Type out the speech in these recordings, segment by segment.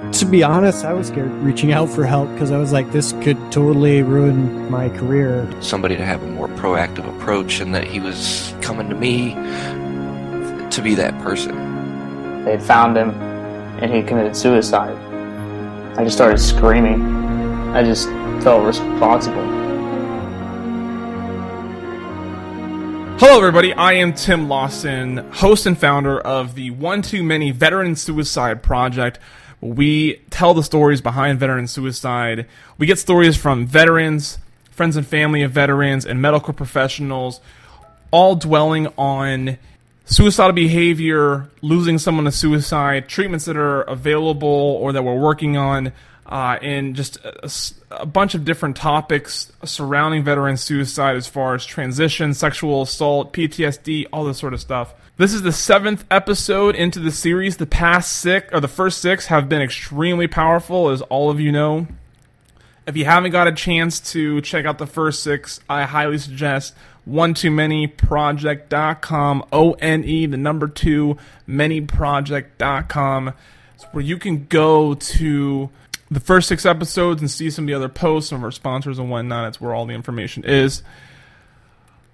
To be honest, I was scared reaching out for help because I was like, this could totally ruin my career. Somebody to have a more proactive approach, and that he was coming to me to be that person. They found him, and he committed suicide. I just started screaming. I just felt responsible. Hello, everybody. I am Tim Lawson, host and founder of the One Too Many Veteran Suicide Project. We tell the stories behind veteran suicide. We get stories from veterans, friends and family of veterans, and medical professionals, all dwelling on suicidal behavior, losing someone to suicide, treatments that are available or that we're working on, uh, and just a, a, bunch of different topics surrounding veteran suicide as far as transition, sexual assault, PTSD, all this sort of stuff. This is the seventh episode into the series. The past six, or the first six, have been extremely powerful, as all of you know. If you haven't got a chance to check out the first six, I highly suggest one too many project.com, O N E, the number two, manyproject.com. It's where you can go to the first six episodes and see some of the other posts, of our sponsors and whatnot. It's where all the information is.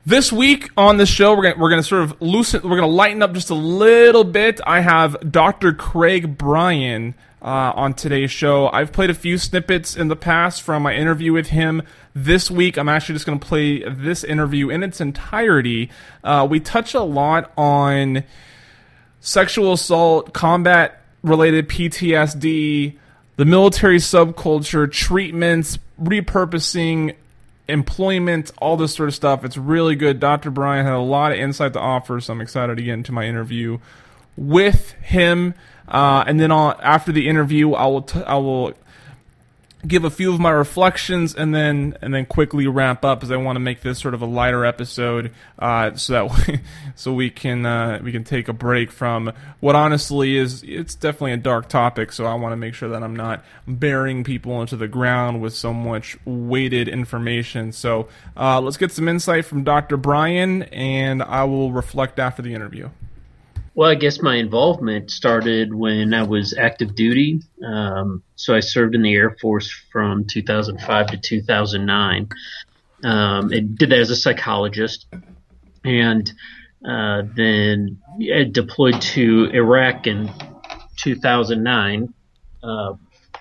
This week on the show, we're gonna, we're gonna sort of loosen, we're gonna lighten up just a little bit. I have Dr. Craig Bryan uh, on today's show. I've played a few snippets in the past from my interview with him. This week, I'm actually just gonna play this interview in its entirety. Uh, we touch a lot on sexual assault, combat related PTSD the military subculture, treatments, repurposing, employment, all this sort of stuff. It's really good. Dr. Bryan had a lot of insight to offer, so I'm excited to get into my interview with him. Uh, and then I'll, after the interview, I will t- I will give a few of my reflections and then and then quickly wrap up as I want to make this sort of a lighter episode uh, so that we, so we can uh, we can take a break from what honestly is it's definitely a dark topic so I want to make sure that I'm not burying people into the ground with so much weighted information so uh, let's get some insight from Dr. Bryan and I will reflect after the interview. Well, I guess my involvement started when I was active duty. Um, so I served in the Air Force from 2005 to 2009. Um, and did that as a psychologist, and uh, then I deployed to Iraq in 2009. Uh,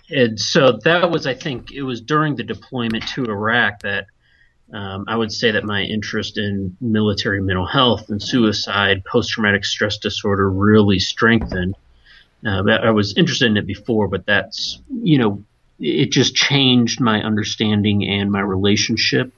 and so that was, I think, it was during the deployment to Iraq that um, I would say that my interest in military mental health and suicide, post traumatic stress disorder really strengthened. Uh, I was interested in it before, but that's, you know, it just changed my understanding and my relationship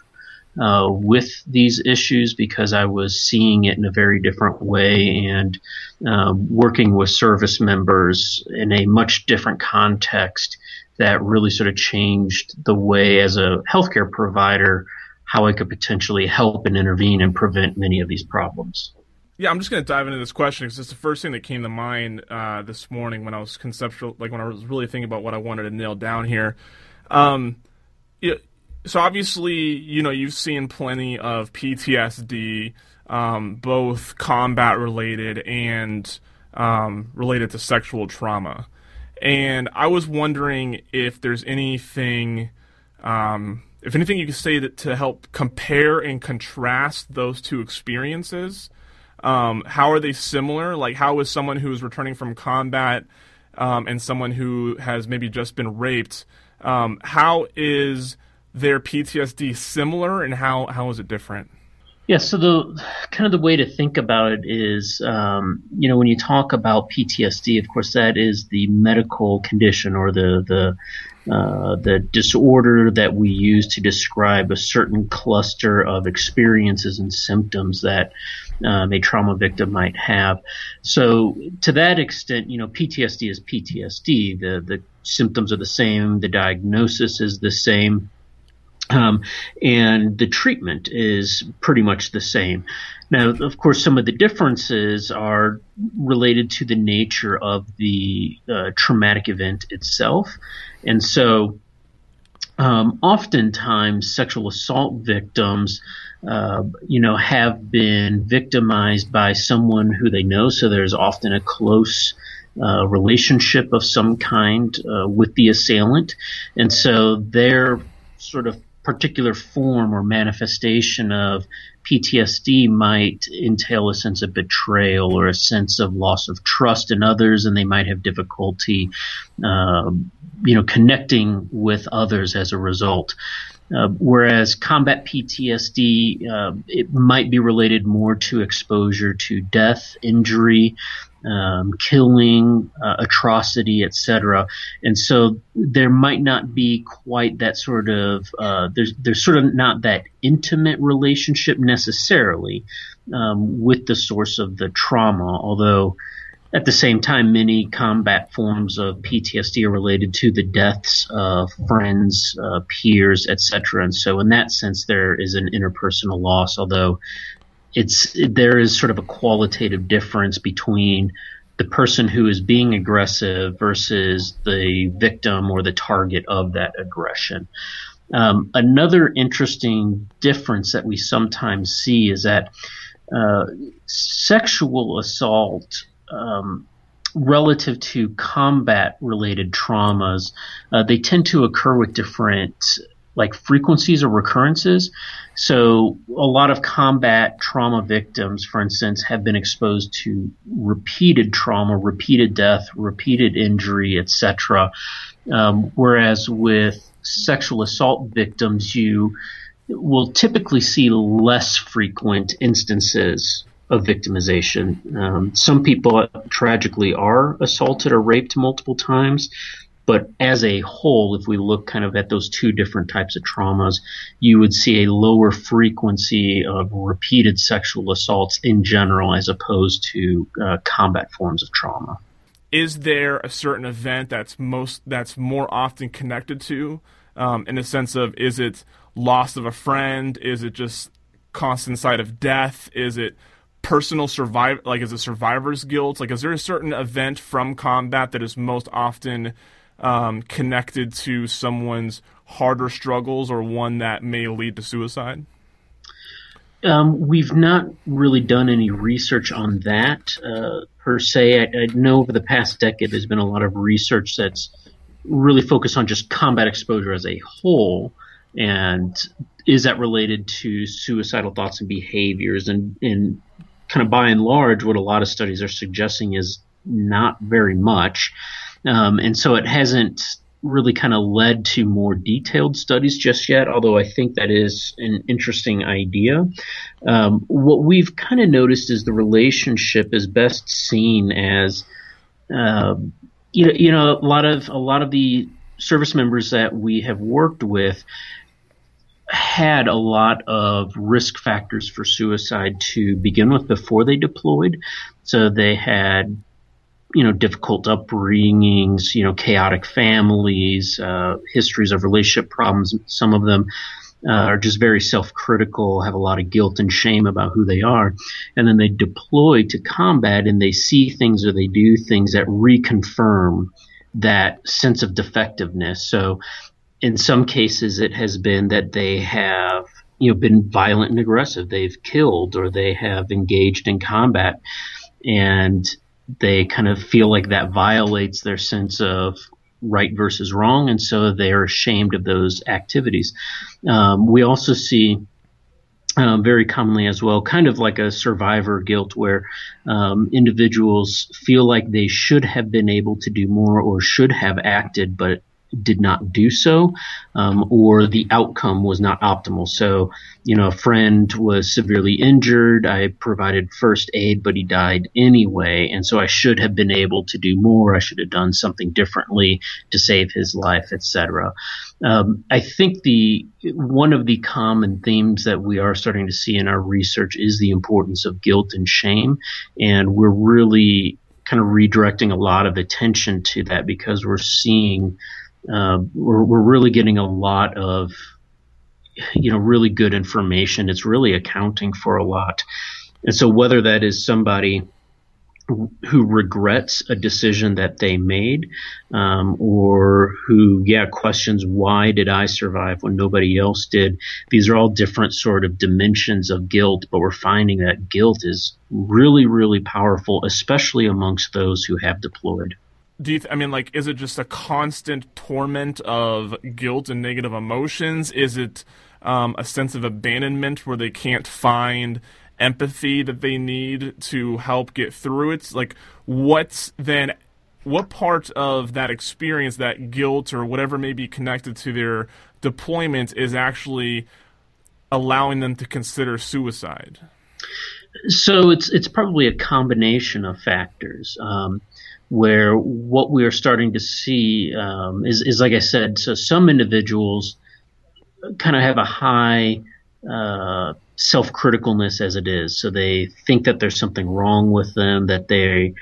uh, with these issues because I was seeing it in a very different way and uh, working with service members in a much different context that really sort of changed the way as a healthcare provider how I could potentially help and intervene and prevent many of these problems. Yeah, I'm just going to dive into this question because it's the first thing that came to mind uh, this morning when I was conceptual, like when I was really thinking about what I wanted to nail down here. Um, it, so obviously, you know, you've seen plenty of PTSD, um, both combat related and um, related to sexual trauma. And I was wondering if there's anything um, if anything, you can say that to help compare and contrast those two experiences. Um, how are they similar? Like, how is someone who is returning from combat um, and someone who has maybe just been raped? Um, how is their PTSD similar, and how how is it different? Yeah, so the kind of the way to think about it is, um, you know, when you talk about PTSD, of course, that is the medical condition or the the uh, the disorder that we use to describe a certain cluster of experiences and symptoms that um, a trauma victim might have. So, to that extent, you know, PTSD is PTSD. The the symptoms are the same. The diagnosis is the same. Um, and the treatment is pretty much the same. Now, of course, some of the differences are related to the nature of the uh, traumatic event itself. And so, um, oftentimes, sexual assault victims, uh, you know, have been victimized by someone who they know. So there's often a close uh, relationship of some kind uh, with the assailant. And so their sort of particular form or manifestation of PTSD might entail a sense of betrayal or a sense of loss of trust in others, and they might have difficulty, uh, you know, connecting with others as a result. Uh, whereas combat PTSD, uh, it might be related more to exposure to death, injury, um, killing, uh, atrocity, etc. And so there might not be quite that sort of uh, there's there's sort of not that intimate relationship necessarily um, with the source of the trauma, although. At the same time, many combat forms of PTSD are related to the deaths of friends, uh, peers, etc. And so, in that sense, there is an interpersonal loss. Although it's there is sort of a qualitative difference between the person who is being aggressive versus the victim or the target of that aggression. Um, another interesting difference that we sometimes see is that uh, sexual assault um, relative to combat related traumas, uh, they tend to occur with different like frequencies or recurrences. So a lot of combat trauma victims, for instance, have been exposed to repeated trauma, repeated death, repeated injury, etc. Um, whereas with sexual assault victims, you will typically see less frequent instances of victimization. Um, some people tragically are assaulted or raped multiple times. But as a whole, if we look kind of at those two different types of traumas, you would see a lower frequency of repeated sexual assaults in general as opposed to uh, combat forms of trauma. Is there a certain event that's most that's more often connected to, um, in the sense of is it loss of a friend? Is it just constant sight of death? Is it personal survive like is it survivor's guilt? Like is there a certain event from combat that is most often um, connected to someone's harder struggles or one that may lead to suicide? Um, we've not really done any research on that uh, per se. I, I, know over the past decade there's been a lot of research that's really focused on just combat exposure as a whole, and is that related to suicidal thoughts and behaviors? And, and kind of by and large, what a lot of studies are suggesting is not very much. Um, and so it hasn't really kind of led to more detailed studies just yet, although I think that is an interesting idea. Um, what we've kind of noticed is the relationship is best seen as, uh, you know, you know, a lot of a lot of the service members that we have worked with had a lot of risk factors for suicide to begin with before they deployed. So they had you know, difficult upbringings, you know, chaotic families, uh, histories of relationship problems. Some of them uh, are just very self-critical, have a lot of guilt and shame about who they are, and then they deploy to combat and they see things or they do things that reconfirm that sense of defectiveness. So, in some cases, it has been that they have you know been violent and aggressive. They've killed or they have engaged in combat, and they kind of feel like that violates their sense of right versus wrong, and so they are ashamed of those activities. Um, we also see um, very commonly as well, kind of like a survivor guilt, where um, individuals feel like they should have been able to do more or should have acted, but did not do so, um, or the outcome was not optimal. So, you know, a friend was severely injured. I provided first aid, but he died anyway. And so I should have been able to do more. I should have done something differently to save his life, etc. Um, I think the one of the common themes that we are starting to see in our research is the importance of guilt and shame, and we're really kind of redirecting a lot of attention to that because we're seeing uh, we're, we're really getting a lot of you know, really good information. It's really accounting for a lot. And so whether that is somebody who regrets a decision that they made, um, or who, yeah, questions why did I survive when nobody else did. These are all different sort of dimensions of guilt, but we're finding that guilt is really, really powerful, especially amongst those who have deployed. Do you? Th- I mean, like, is it just a constant torment of guilt and negative emotions? Is it um, a sense of abandonment where they can't find empathy that they need to help get through it? Like, what's then, what part of that experience, that guilt or whatever may be connected to their deployment, is actually allowing them to consider suicide? So it's it's probably a combination of factors. Um, where what we are starting to see um, is, is like I said, so some individuals kind of have a high uh, self criticalness as it is. So they think that there's something wrong with them, that they,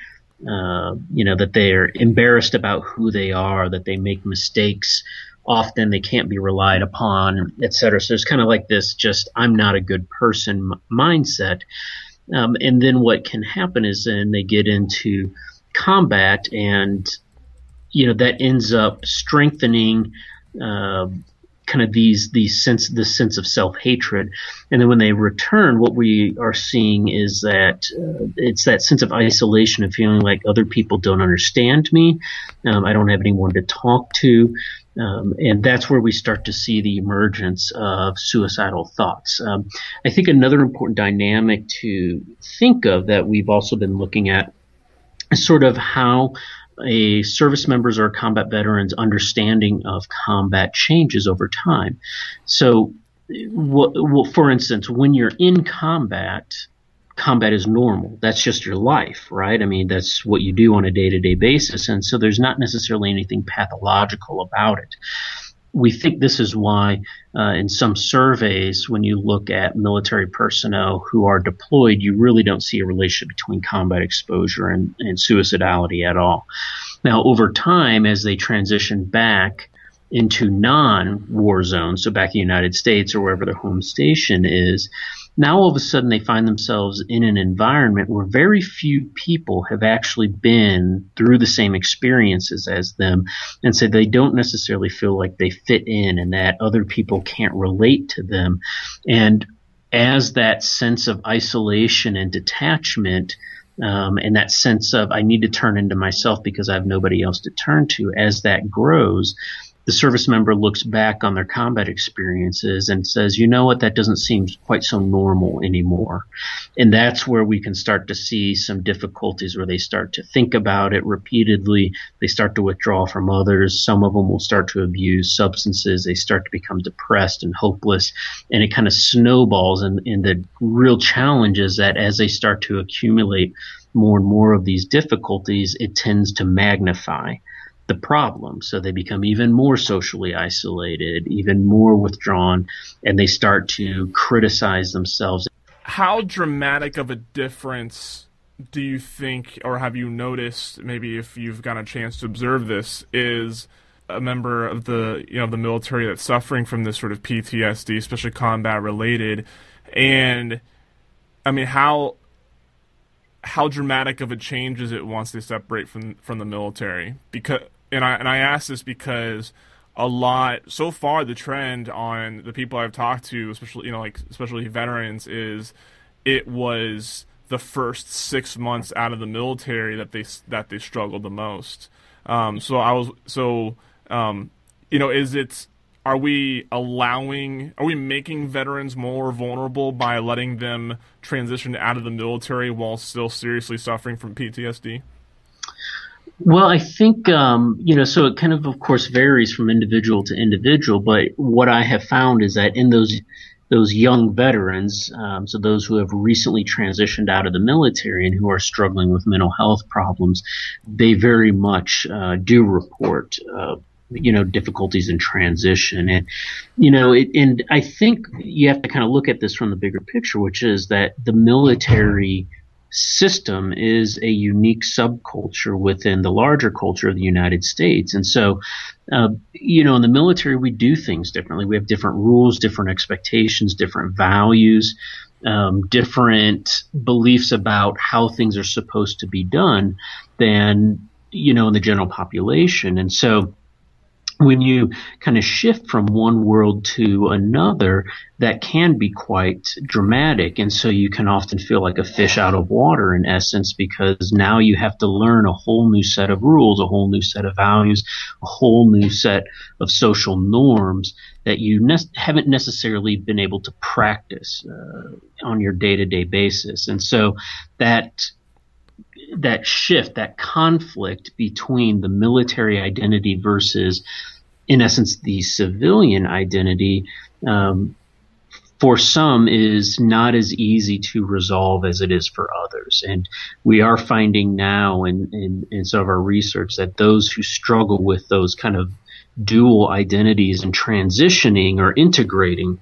uh, you know, that they're embarrassed about who they are, that they make mistakes. Often they can't be relied upon, et cetera. So it's kind of like this just I'm not a good person mindset. Um, and then what can happen is then they get into combat and you know that ends up strengthening uh, kind of these these sense this sense of self hatred, and then when they return, what we are seeing is that uh, it's that sense of isolation of feeling like other people don't understand me, um, I don't have anyone to talk to. Um, and that's where we start to see the emergence of suicidal thoughts. Um, I think another important dynamic to think of that we've also been looking at sort of how a service members or combat veterans understanding of combat changes over time. So, well, for instance, when you're in combat, combat is normal. That's just your life, right? I mean, that's what you do on a day to day basis. And so there's not necessarily anything pathological about it we think this is why, uh, in some surveys, when you look at military personnel who are deployed, you really don't see a relationship between combat exposure and, and suicidality at all. Now, over time, as they transition back into non war zones, so back in the United States or wherever their home station is, now all of a sudden they find themselves in an environment where very few people have actually been through the same experiences as them. And so they don't necessarily feel like they fit in and that other people can't relate to them. And as that sense of isolation and detachment um, and that sense of I need to turn into myself because I have nobody else to turn to, as that grows, the service member looks back on their combat experiences and says, you know what, that doesn't seem quite so normal anymore. And that's where we can start to see some difficulties where they start to think about it repeatedly. They start to withdraw from others. Some of them will start to abuse substances. They start to become depressed and hopeless. And it kind of snowballs. And, and the real challenge is that as they start to accumulate more and more of these difficulties, it tends to magnify the problem. So they become even more socially isolated, even more withdrawn, and they start to criticize themselves. How dramatic of a difference do you think, or have you noticed, maybe if you've got a chance to observe this, is a member of the you know the military that's suffering from this sort of PTSD, especially combat related, and I mean how how dramatic of a change is it once they separate from from the military? Because and I and I ask this because a lot so far the trend on the people I've talked to, especially you know like especially veterans, is it was the first six months out of the military that they that they struggled the most. Um, so I was so um, you know is it are we allowing are we making veterans more vulnerable by letting them transition out of the military while still seriously suffering from PTSD? Well, I think um, you know, so it kind of, of course, varies from individual to individual. But what I have found is that in those those young veterans, um, so those who have recently transitioned out of the military and who are struggling with mental health problems, they very much uh, do report. Uh, you know difficulties in transition and you know it, and i think you have to kind of look at this from the bigger picture which is that the military system is a unique subculture within the larger culture of the United States. And so, uh, you know, in the military, we do things differently. We have different rules, different expectations, different values, um, different beliefs about how things are supposed to be done than, you know, in the general population. And so, when you kind of shift from one world to another, that can be quite dramatic. And so you can often feel like a fish out of water in essence, because now you have to learn a whole new set of rules, a whole new set of values, a whole new set of social norms that you ne- haven't necessarily been able to practice uh, on your day to day basis. And so that that shift, that conflict between the military identity versus, in essence, the civilian identity, um, for some is not as easy to resolve as it is for others. And we are finding now in, in, in some of our research that those who struggle with those kind of dual identities and transitioning or integrating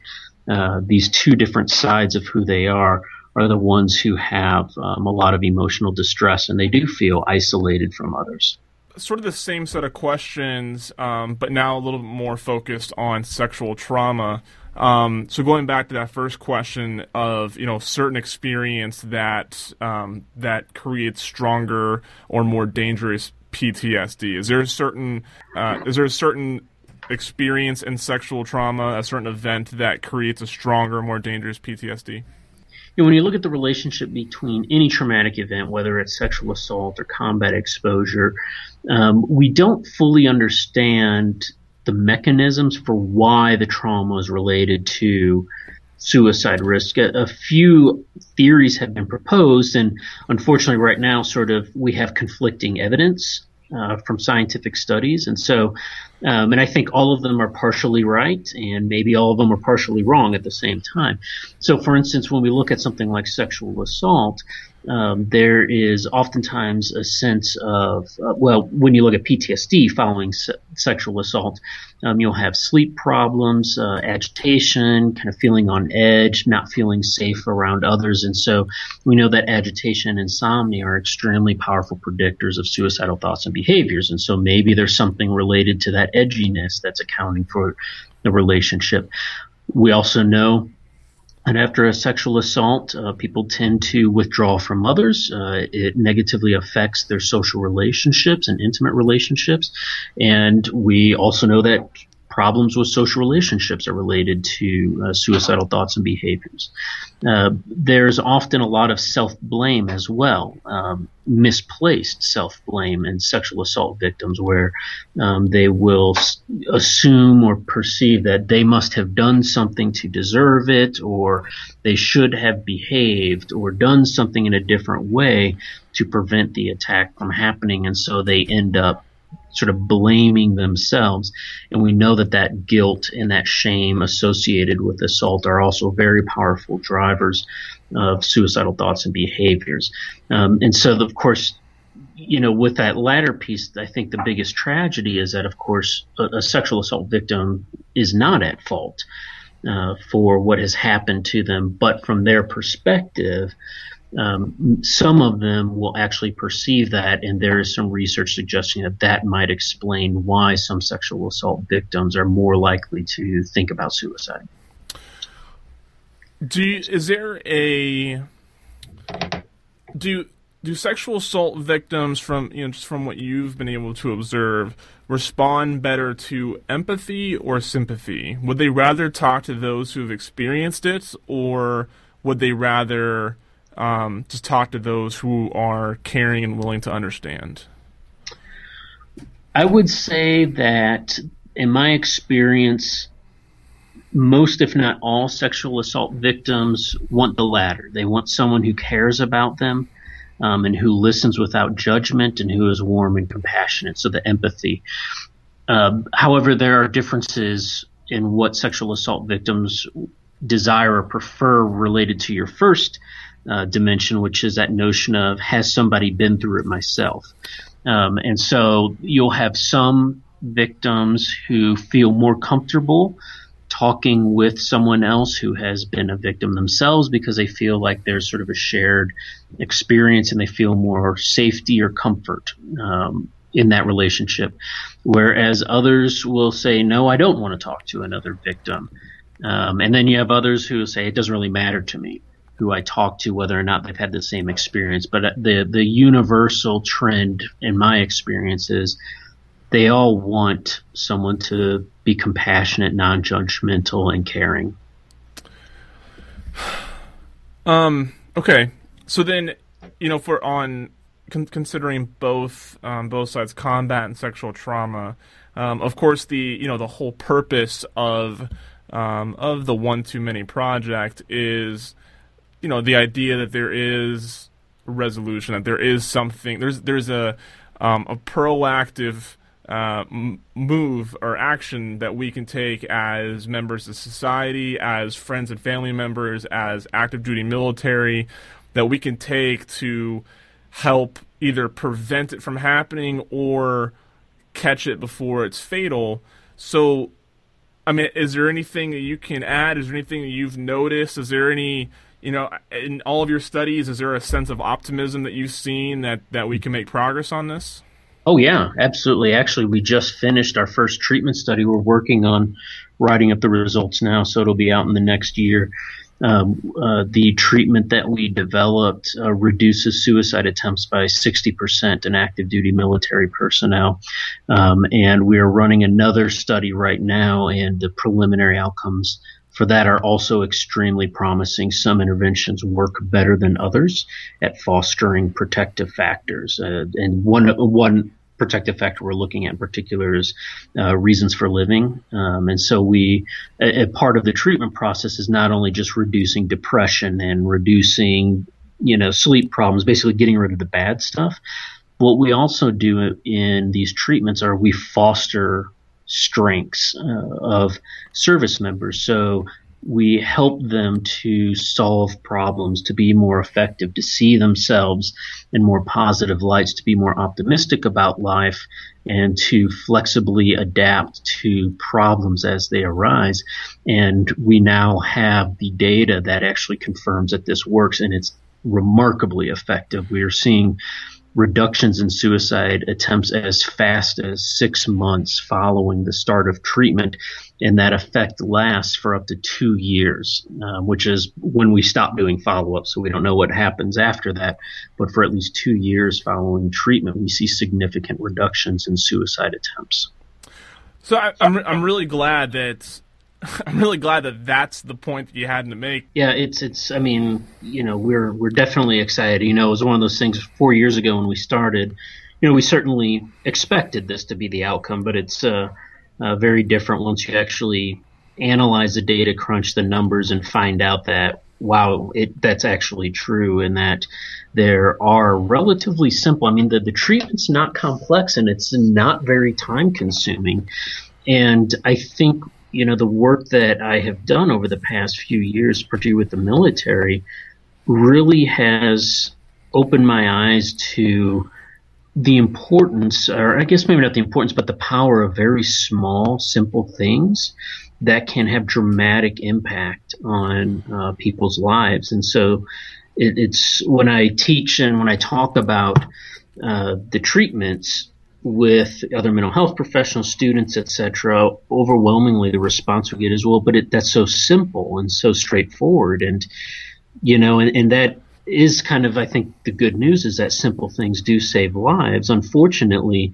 uh, these two different sides of who they are are the ones who have um, a lot of emotional distress and they do feel isolated from others. Sort of the same set of questions, um, but now a little bit more focused on sexual trauma. Um, so going back to that first question of you know certain experience that um, that creates stronger or more dangerous PTSD. Is there a certain uh, is there a certain experience in sexual trauma, a certain event that creates a stronger, more dangerous PTSD? Know, when you look at the relationship between any traumatic event, whether it's sexual assault or combat exposure, um, we don't fully understand the mechanisms for why the trauma is related to suicide risk. A, a, few theories have been proposed, and unfortunately, right now, sort of, we have conflicting evidence uh, from scientific studies. And so, um, and I think all of them are partially right, and maybe all of them are partially wrong at the same time. So, for instance, when we look at something like sexual assault, um, there is oftentimes a sense of, uh, well, when you look at PTSD following se- sexual assault, um, you'll have sleep problems, uh, agitation, kind of feeling on edge, not feeling safe around others. And so we know that agitation and insomnia are extremely powerful predictors of suicidal thoughts and behaviors. And so maybe there's something related to that edginess that's accounting for the relationship. We also know and after a sexual assault, uh, people tend to withdraw from others. Uh, it negatively affects their social relationships and intimate relationships. And we also know that problems with social relationships are related to uh, suicidal thoughts and behaviors. Uh, there's often a lot of self blame as well, um, misplaced self blame in sexual assault victims, where um, they will s- assume or perceive that they must have done something to deserve it, or they should have behaved or done something in a different way to prevent the attack from happening, and so they end up sort of blaming themselves. And we know that that guilt and that shame associated with assault are also very powerful drivers of suicidal thoughts and behaviors. Um, and so, of course, you know, with that latter piece, I think the biggest tragedy is that, of course, a, a sexual assault victim is not at fault uh, for what has happened to them, but from their perspective, um, some of them will actually perceive that, and there is some research suggesting that that might explain why some sexual assault victims are more likely to think about suicide. Do is there a do do sexual assault victims from you know just from what you've been able to observe respond better to empathy or sympathy? Would they rather talk to those who have experienced it, or would they rather um, just talk to those who are caring and willing to understand? I would say that, in my experience, most, if not all, sexual assault victims want the latter. They want someone who cares about them um, and who listens without judgment and who is warm and compassionate. So the empathy. Uh, however, there are differences in what sexual assault victims desire or prefer related to your first uh, dimension, which is that notion of has somebody been through it myself? Um, and so you'll have some victims who feel more comfortable talking with someone else who has been a victim themselves because they feel like there's sort of a shared experience and they feel more safety or comfort um, in that relationship. Whereas others will say, no, I don't want to talk to another victim. Um, and then you have others who say, it doesn't really matter to me who I talk to, whether or not they've had the same experience. But the, the universal trend in my experience is they all want someone to be compassionate, non-judgmental, and caring. Um. Okay. So then, you know, for on con- considering both um, both sides, combat and sexual trauma. Um, of course, the you know the whole purpose of um, of the one too many project is you know the idea that there is resolution, that there is something, there's there's a um, a proactive uh, move or action that we can take as members of society, as friends and family members, as active duty military, that we can take to help either prevent it from happening or catch it before it's fatal. So, I mean, is there anything that you can add? Is there anything that you've noticed? Is there any, you know, in all of your studies, is there a sense of optimism that you've seen that, that we can make progress on this? Oh yeah, absolutely. Actually, we just finished our first treatment study. We're working on writing up the results now, so it'll be out in the next year. Um, uh, the treatment that we developed uh, reduces suicide attempts by 60% in active duty military personnel. Um, and we're running another study right now, and the preliminary outcomes for that are also extremely promising. Some interventions work better than others at fostering protective factors. Uh, and one, one protective factor we're looking at in particular is uh, reasons for living. Um, and so we, a, a, part of the treatment process is not only just reducing depression and reducing, you know, sleep problems, basically getting rid of the bad stuff. What we also do in these treatments are we foster strengths uh, of service members. So we help them to solve problems, to be more effective, to see themselves in more positive lights, to be more optimistic about life, and to flexibly adapt to problems as they arise. And we now have the data that actually confirms that this works and it's remarkably effective. We are seeing reductions in suicide attempts as fast as six months following the start of treatment, and that effect lasts for up to two years, uh, which is when we stop doing follow up. So we don't know what happens after that, but for at least two years following treatment, we see significant reductions in suicide attempts. So I, I'm I'm really glad that I'm really glad that that's the point that you had to make. Yeah, it's it's. I mean, you know, we're we're definitely excited. You know, it was one of those things four years ago when we started. You know, we certainly expected this to be the outcome, but it's uh, uh, very different once you actually analyze the data, crunch the numbers, and find out that wow, it that's actually true, and that there are relatively simple. I mean, the the treatment's not complex and it's not very time consuming, and I think you know, the work that I have done over the past few years, particularly with the military, really has opened my eyes to the importance, or I guess maybe not the importance, but the power of very small, simple things that can have dramatic impact on uh, people's lives. And so it, it's when I teach and when I talk about uh, the treatments, with other mental health professionals, students, etc., overwhelmingly the response we get is, well, but it, that's so simple and so straightforward. And, you know, and, and that is kind of, I think the good news is that simple things do save lives. Unfortunately,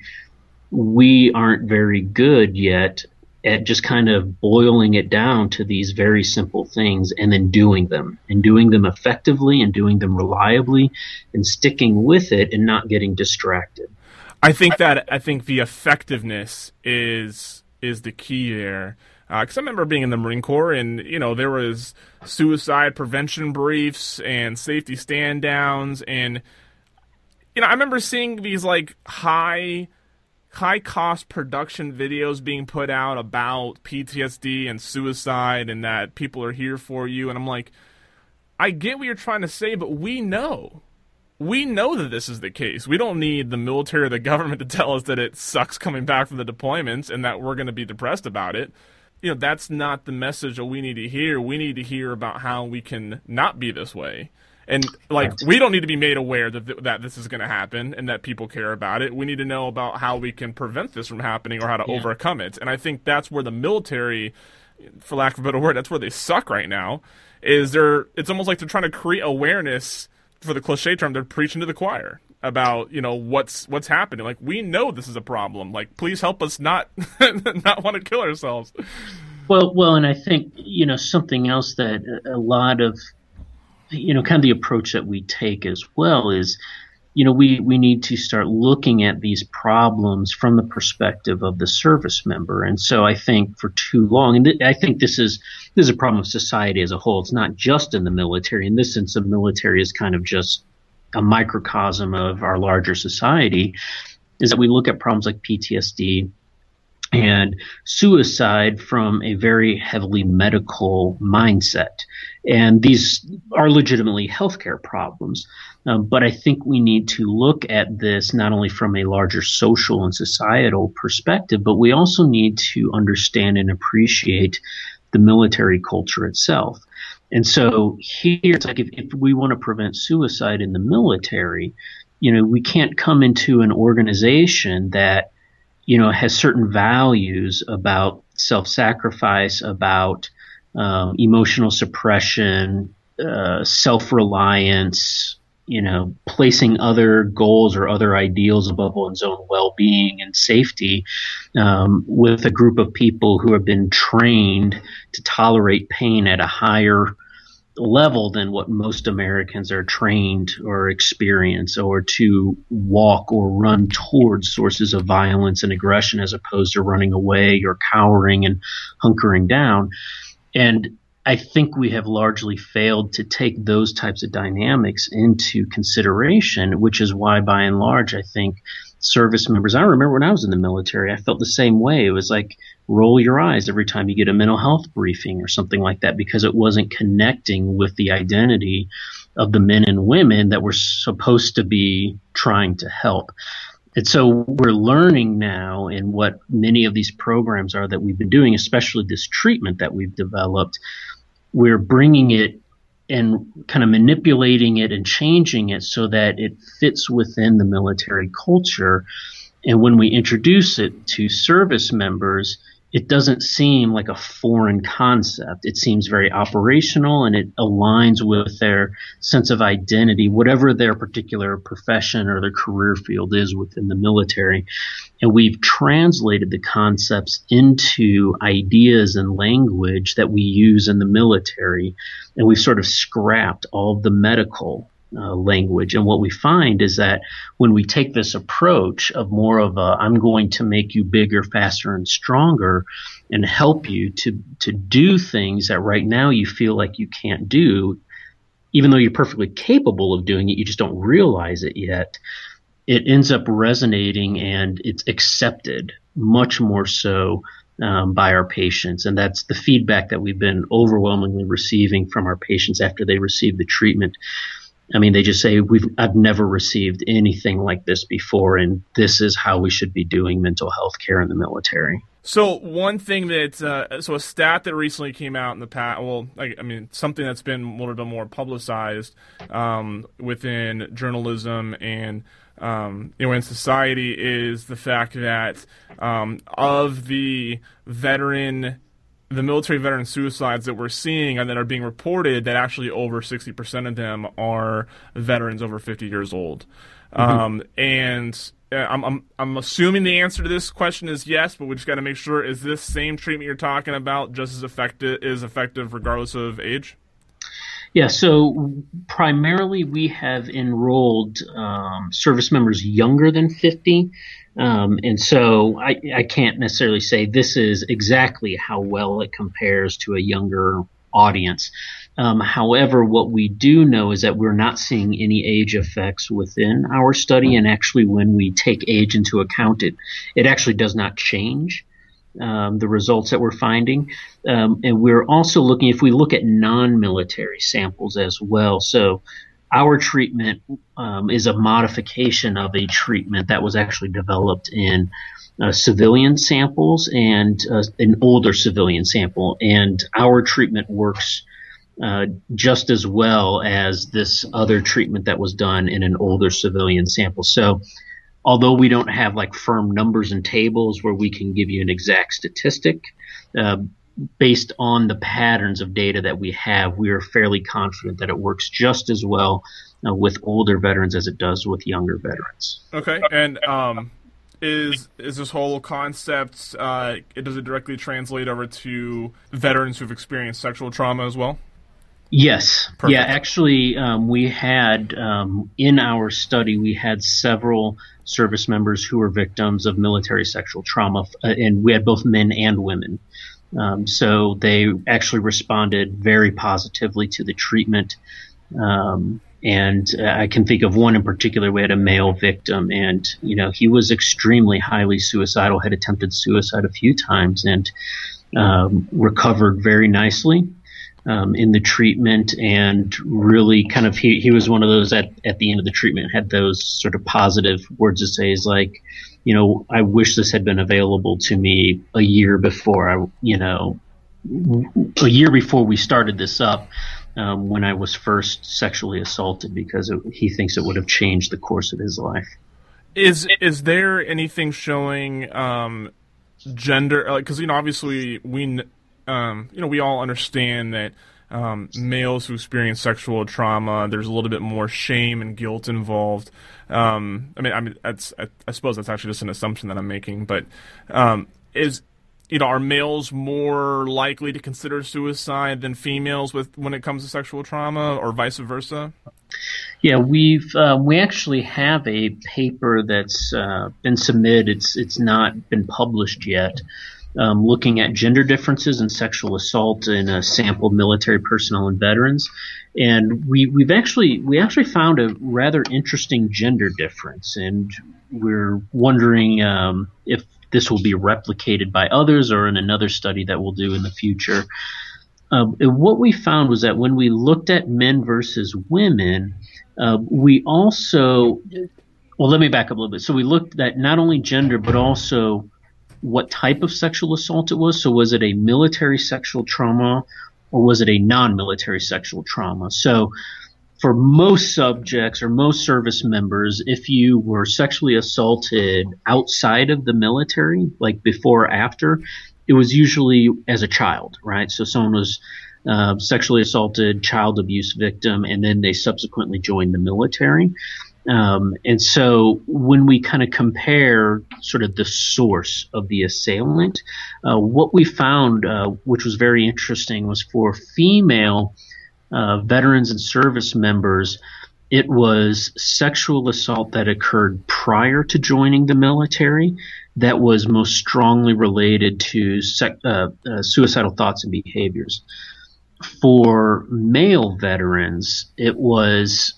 we aren't very good yet at just kind of boiling it down to these very simple things and then doing them and doing them effectively and doing them reliably and sticking with it and not getting distracted. I think that I think the effectiveness is is the key there. Because uh, I remember being in the Marine Corps, and you know there was suicide prevention briefs and safety stand downs, and you know I remember seeing these like high high cost production videos being put out about PTSD and suicide, and that people are here for you, and I'm like, I get what you're trying to say, but we know we know that this is the case. We don't need the military or the government to tell us that it sucks coming back from the deployments and that we're going to be depressed about it. you know that's not the message that we need to hear. We need to hear about how we can not be this way. And like we don't need to be made aware that th- that this is going to happen and that people care about it. We need to know about how we can prevent this from happening or how to Yeah. overcome it. And I think that's where the military, for lack of a better word, that's where they suck right now. Is they're it's almost like they're trying to create awareness for the cliche term. They're preaching to the choir about you know what's what's happening. Like we know this is a problem. Like please help us not not want to kill ourselves. Well, well, and I think you know something else that a lot of you know kind of the approach that we take as well is you know we we need to start looking at these problems from the perspective of the service member. And so i think for too long and th- i think this is this is a problem of society as a whole. It's not just in the military. In this sense the military is kind of just a microcosm of our larger society is that we look at problems like ptsd and suicide from a very heavily medical mindset. And these are legitimately healthcare problems. Um, but I think we need to look at this not only from a larger social and societal perspective, but we also need to understand and appreciate the military culture itself. And so here it's like if, if we want to prevent suicide in the military, you know, we can't come into an organization that you know, has certain values about self-sacrifice, about um, emotional suppression, uh, self-reliance, you know, placing other goals or other ideals above one's own well-being and safety, um, with a group of people who have been trained to tolerate pain at a higher level than what most Americans are trained or experience or to walk or run towards sources of violence and aggression as opposed to running away or cowering and hunkering down. And I think we have largely failed to take those types of dynamics into consideration, which is why by and large I think service members I remember when I was in the military, I felt the same way. It was like roll your eyes every time you get a mental health briefing or something like that because it wasn't connecting with the identity of the men and women that we're supposed to be trying to help. And so we're learning now in what many of these programs are that we've been doing, especially this treatment that we've developed. We're bringing it and kind of manipulating it and changing it so that it fits within the military culture. And when we introduce it to service members, it doesn't seem like a foreign concept. It seems very operational and it aligns with their sense of identity, whatever their particular profession or their career field is within the military. And we've translated the concepts into ideas and language that we use in the military. And we've sort of scrapped all of the medical uh, language. And what we find is that when we take this approach of more of a, I'm going to make you bigger, faster, and stronger and help you to, to do things that right now you feel like you can't do, even though you're perfectly capable of doing it, you just don't realize it yet. It ends up resonating and it's accepted much more so um, by our patients. And that's the feedback that we've been overwhelmingly receiving from our patients after they receive the treatment. I mean, they just say we've I've never received anything like this before, and this is how we should be doing mental health care in the military. So one thing that uh, so a stat that recently came out in the past, well, I, I mean something that's been a little bit more publicized um, within journalism and um, you know in society is the fact that um, of the veteran the military veteran suicides that we're seeing and that are being reported that actually over 60% of them are veterans over 50 years old um, and uh, I'm, I'm I'm assuming the answer to this question is yes, but we just got to make sure is this same treatment you're talking about just as effective is effective regardless of age? Yeah, so primarily we have enrolled um, service members younger than 50. Um, and so I, I can't necessarily say this is exactly how well it compares to a younger audience. Um, however, what we do know is that we're not seeing any age effects within our study, and actually, when we take age into account, it it actually does not change um, the results that we're finding. Um, and we're also looking if we look at non-military samples as well. So our treatment um, is a modification of a treatment that was actually developed in uh, civilian samples and uh, an older civilian sample, and our treatment works uh, just as well as this other treatment that was done in an older civilian sample. So, although we don't have like firm numbers and tables where we can give you an exact statistic, uh, based on the patterns of data that we have, we are fairly confident that it works just as well uh, with older veterans as it does with younger veterans. Okay, and um, is is this whole concept uh, does it directly translate over to veterans who've experienced sexual trauma as well? Yes. Perfect. Yeah, actually, um, we had um, in our study we had several service members who were victims of military sexual trauma, uh, and we had both men and women. Um, so they actually responded very positively to the treatment. Um, and I can think of one in particular. We had a male victim, and you know he was extremely highly suicidal. Had attempted suicide a few times, and um, recovered very nicely um, in the treatment. And really, kind of he he was one of those at at the end of the treatment had those sort of positive words to say. Is like, you know, I wish this had been available to me a year before I, you know, a year before we started this up um, when I was first sexually assaulted because it, he thinks it would have changed the course of his life. Is is there anything showing um, gender? Because you know, obviously we um, you know we all understand that um, males who experience sexual trauma, there's a little bit more shame and guilt involved. Um, I mean, I mean, that's I, I, suppose that's actually just an assumption that I'm making, but um, is you know, are males more likely to consider suicide than females with when it comes to sexual trauma, or vice versa? Yeah, we've uh, we actually have a paper that's uh, been submitted. It's it's not been published yet. Um, looking at gender differences and sexual assault in a sample of military personnel and veterans, and we we've actually we actually found a rather interesting gender difference, and we're wondering um, if this will be replicated by others or in another study that we'll do in the future. Um, what we found was that when we looked at men versus women, uh, we also, well, let me back up a little bit. So we looked at not only gender, but also what type of sexual assault it was. So was it a military sexual trauma or was it a non-military sexual trauma? So for most subjects or most service members, if you were sexually assaulted outside of the military, like before or after, it was usually as a child, right? So someone was uh, sexually assaulted, child abuse victim, and then they subsequently joined the military. Um, and so when we kind of compare sort of the source of the assailant, uh, what we found, uh, which was very interesting, was for female uh, veterans and service members, it was sexual assault that occurred prior to joining the military that was most strongly related to sec- uh, uh, suicidal thoughts and behaviors. For male veterans, it was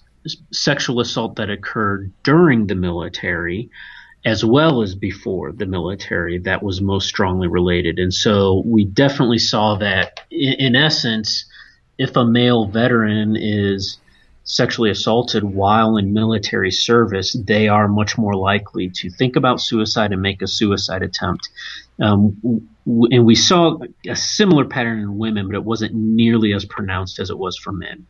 sexual assault that occurred during the military as well as before the military that was most strongly related. And so we definitely saw that in, in essence, if a male veteran is sexually assaulted while in military service, they are much more likely to think about suicide and make a suicide attempt. Um, w- and we saw a similar pattern in women, but it wasn't nearly as pronounced as it was for men.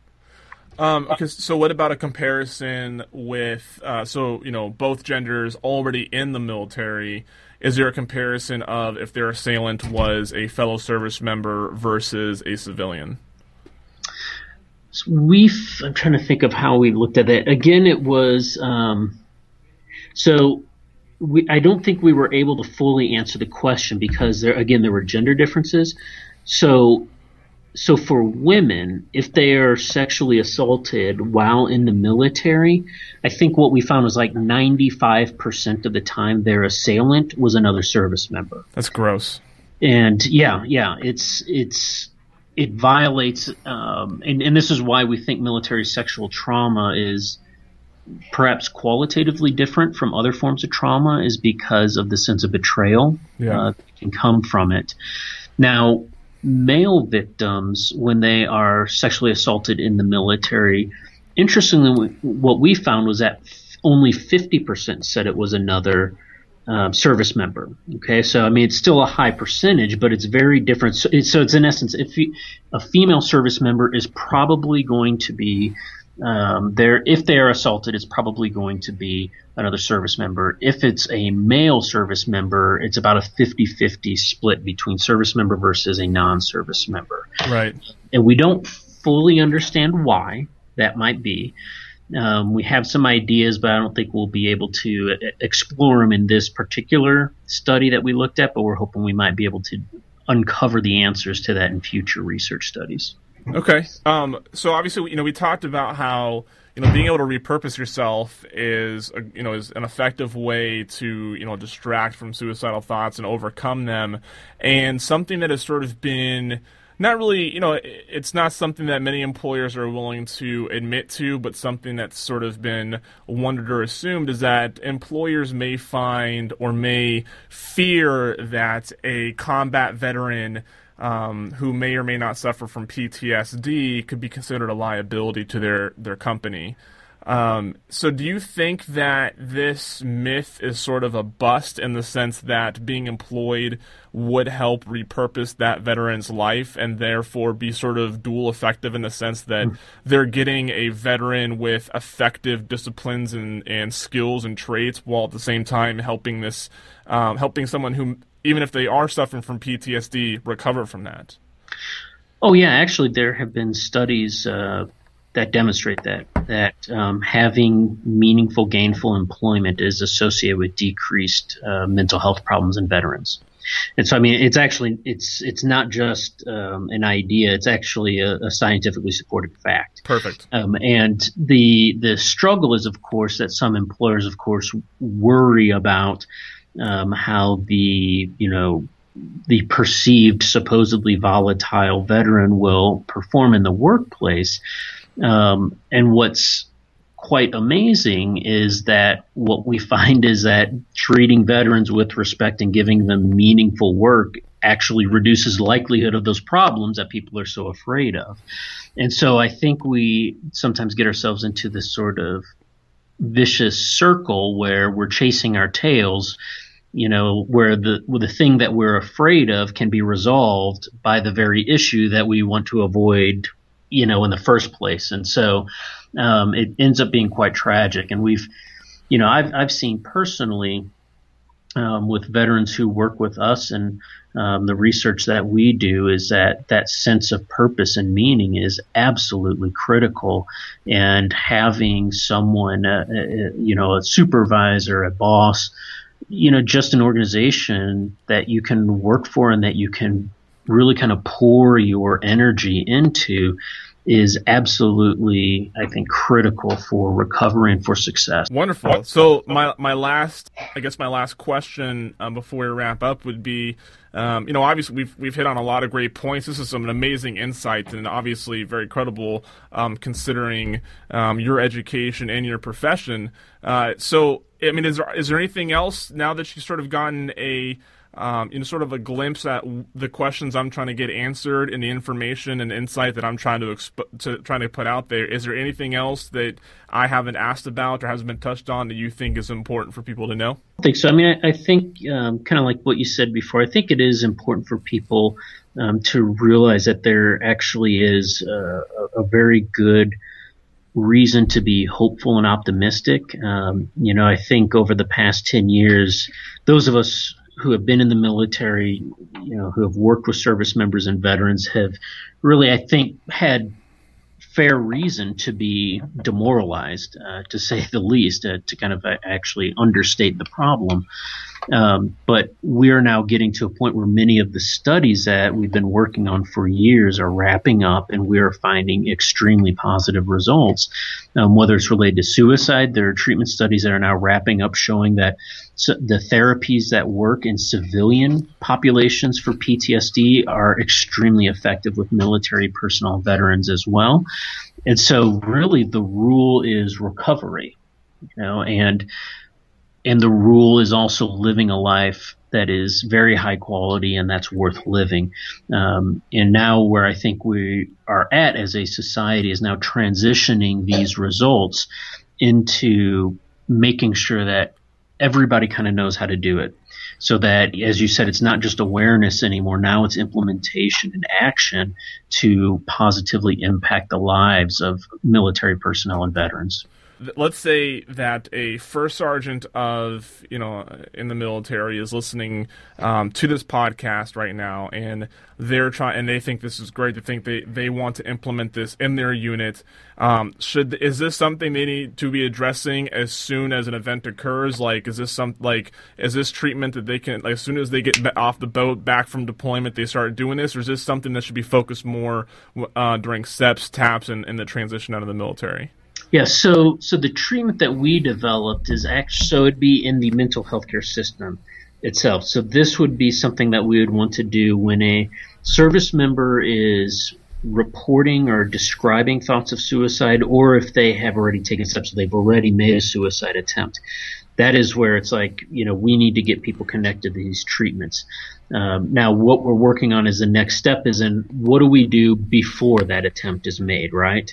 Um, okay, so what about a comparison with, uh, so, you know, both genders already in the military? Is there a comparison of if their assailant was a fellow service member versus a civilian? we I'm trying to think of how we looked at it. Again, it was um, so we, I don't think we were able to fully answer the question because there again there were gender differences. So so for women, if they are sexually assaulted while in the military, I think what we found was like 95% of the time their assailant was another service member. That's gross. And yeah, yeah, it's it's it violates, um, and, and this is why we think military sexual trauma is perhaps qualitatively different from other forms of trauma, is because of the sense of betrayal yeah. uh, that can come from it. Now, male victims, when they are sexually assaulted in the military, interestingly, what we found was that only 50% said it was another um, service member. Okay, so I mean it's still a high percentage, but it's very different. So it's, so it's in essence, if you, a female service member is probably going to be um, there, if they are assaulted, it's probably going to be another service member. If it's a male service member, it's about a 50-50 split between service member versus a non-service member. Right. And we don't fully understand why that might be. Um, we have some ideas, but I don't think we'll be able to explore them in this particular study that we looked at. But we're hoping we might be able to uncover the answers to that in future research studies. Okay. Um, so obviously, you know, we talked about how you know being able to repurpose yourself is a, you know is an effective way to you know distract from suicidal thoughts and overcome them, and something that has sort of been not really, you know, it's not something that many employers are willing to admit to, but something that's sort of been wondered or assumed is that employers may find or may fear that a combat veteran um, who may or may not suffer from PTSD could be considered a liability to their, their company. Um, so, do you think that this myth is sort of a bust in the sense that being employed would help repurpose that veteran's life and therefore be sort of dual effective in the sense that mm. they're getting a veteran with effective disciplines and, and skills and traits while at the same time helping this, um, helping someone who, even if they are suffering from PTSD, recover from that? Oh, yeah. Actually, there have been studies. Uh that demonstrate that that um, having meaningful, gainful employment is associated with decreased uh, mental health problems in veterans. And so, I mean, it's actually it's it's not just um, an idea; it's actually a, a scientifically supported fact. Perfect. Um, and the the struggle is, of course, that some employers, of course, worry about um, how the you know the perceived supposedly volatile veteran will perform in the workplace. Um, and what's quite amazing is that what we find is that treating veterans with respect and giving them meaningful work actually reduces likelihood of those problems that people are so afraid of. And so I think we sometimes get ourselves into this sort of vicious circle where we're chasing our tails you know, where the the thing that we're afraid of can be resolved by the very issue that we want to avoid you know, in the first place. And so um, it ends up being quite tragic. And we've, you know, I've, I've seen personally um, with veterans who work with us and um, the research that we do is that that sense of purpose and meaning is absolutely critical. And having someone, uh, uh, you know, a supervisor, a boss, you know, just an organization that you can work for and that you can really kind of pour your energy into is absolutely, I think, critical for recovery and for success. Wonderful. So my my last, I guess, my last question um, before we wrap up would be, um, you know, obviously we've we've hit on a lot of great points. This is some amazing insight and obviously very credible, um, considering um, your education and your profession. Uh, so, I mean, is there is there anything else now that you've sort of gotten a um, you know, sort of a glimpse at the questions I'm trying to get answered and the information and insight that I'm trying to, exp- to trying to put out there. Is there anything else that I haven't asked about or hasn't been touched on that you think is important for people to know? I think so. I mean, I, I think um, kind of like what you said before. I think it is important for people um, to realize that there actually is a, a very good reason to be hopeful and optimistic. Um, you know, I think over the past 10 years, those of us who have been in the military, you know, who have worked with service members and veterans have really, I think, had fair reason to be demoralized, uh, to say the least, uh, to kind of uh, actually understate the problem. Um, but we are now getting to a point where many of the studies that we've been working on for years are wrapping up, and we are finding extremely positive results. Um, whether it's related to suicide, there are treatment studies that are now wrapping up showing that so the therapies that work in civilian populations for PTSD are extremely effective with military personnel veterans as well. And so, really, the rule is recovery. You know, and and the rule is also living a life that is very high quality and that's worth living. Um, and now, where I think we are at as a society is now transitioning these results into making sure that everybody kind of knows how to do it. So that, as you said, it's not just awareness anymore. Now it's implementation and action to positively impact the lives of military personnel and veterans let's say that a first sergeant of you know in the military is listening um, to this podcast right now and they're trying and they think this is great they think they, they want to implement this in their unit um, should is this something they need to be addressing as soon as an event occurs? Like is this some like is this treatment that they can like as soon as they get off the boat back from deployment they start doing this? Or is this something that should be focused more uh, during SEPs taps and, and the transition out of the military yeah, so so the treatment that we developed is actually so it'd be in the mental health care system itself. So this would be something that we would want to do when a service member is reporting or describing thoughts of suicide, or if they have already taken steps, they've already made a suicide attempt. That is where it's like, you know, we need to get people connected to these treatments. Um, now, what we're working on as the next step is in what do we do before that attempt is made, right?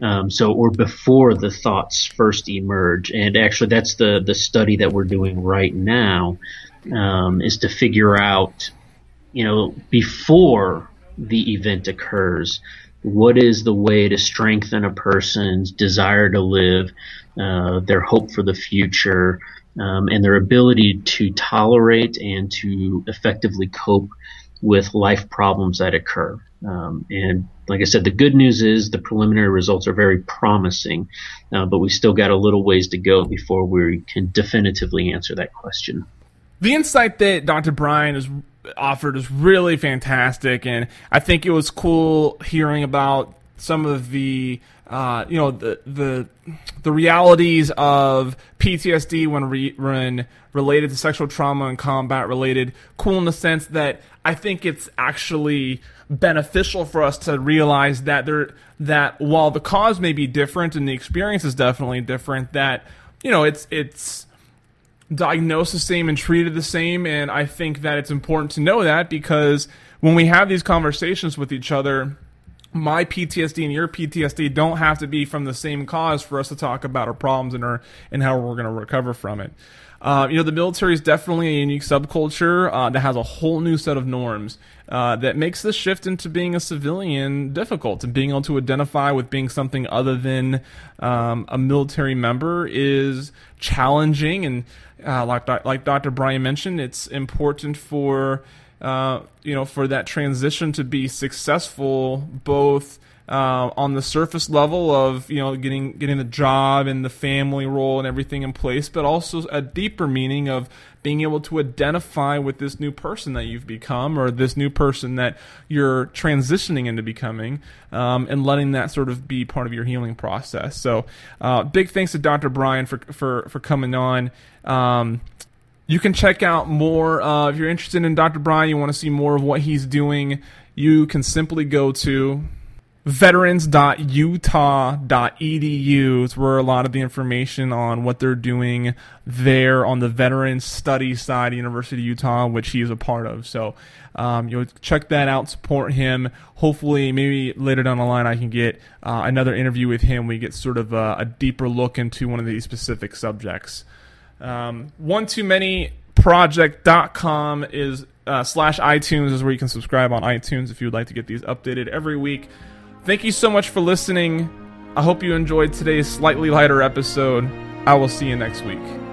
Um, so, or before the thoughts first emerge. And actually, that's the, the study that we're doing right now, um, is to figure out, you know, before the event occurs, what is the way to strengthen a person's desire to live, uh, their hope for the future, um, and their ability to tolerate and to effectively cope with life problems that occur. Um, and like I said, the good news is the preliminary results are very promising, uh, but we still got a little ways to go before we can definitively answer that question. The insight that Dr. Bryan has offered is really fantastic, and I think it was cool hearing about some of the uh, you know the the the realities of PTSD when re- when related to sexual trauma and combat related. Cool in the sense that I think it's actually beneficial for us to realize that there that while the cause may be different and the experience is definitely different, that you know it's it's diagnosed the same and treated the same, and I think that it's important to know that because when we have these conversations with each other my PTSD and your PTSD don't have to be from the same cause for us to talk about our problems and our and how we're going to recover from it. Uh, you know, the military is definitely a unique subculture uh, that has a whole new set of norms uh, that makes the shift into being a civilian difficult. And being able to identify with being something other than um, a military member is challenging. And uh, like like Dr. Bryan mentioned, it's important for uh, you know, for that transition to be successful, both uh, on the surface level of you know getting getting the job and the family role and everything in place, but also a deeper meaning of being able to identify with this new person that you've become or this new person that you're transitioning into becoming, um, and letting that sort of be part of your healing process. So, uh, big thanks to Dr. Bryan for for for coming on. Um, you can check out more uh, if you're interested in Dr. Bryan. You want to see more of what he's doing. You can simply go to veterans.utah.edu. It's where a lot of the information on what they're doing there on the Veterans Studies side, University of Utah, which he is a part of. So um, you know, check that out, support him. Hopefully, maybe later down the line, I can get uh, another interview with him. We get sort of a, a deeper look into one of these specific subjects. Um, one too many project.com is uh, slash iTunes is where you can subscribe on iTunes if you would like to get these updated every week. Thank you so much for listening. I hope you enjoyed today's slightly lighter episode. I will see you next week.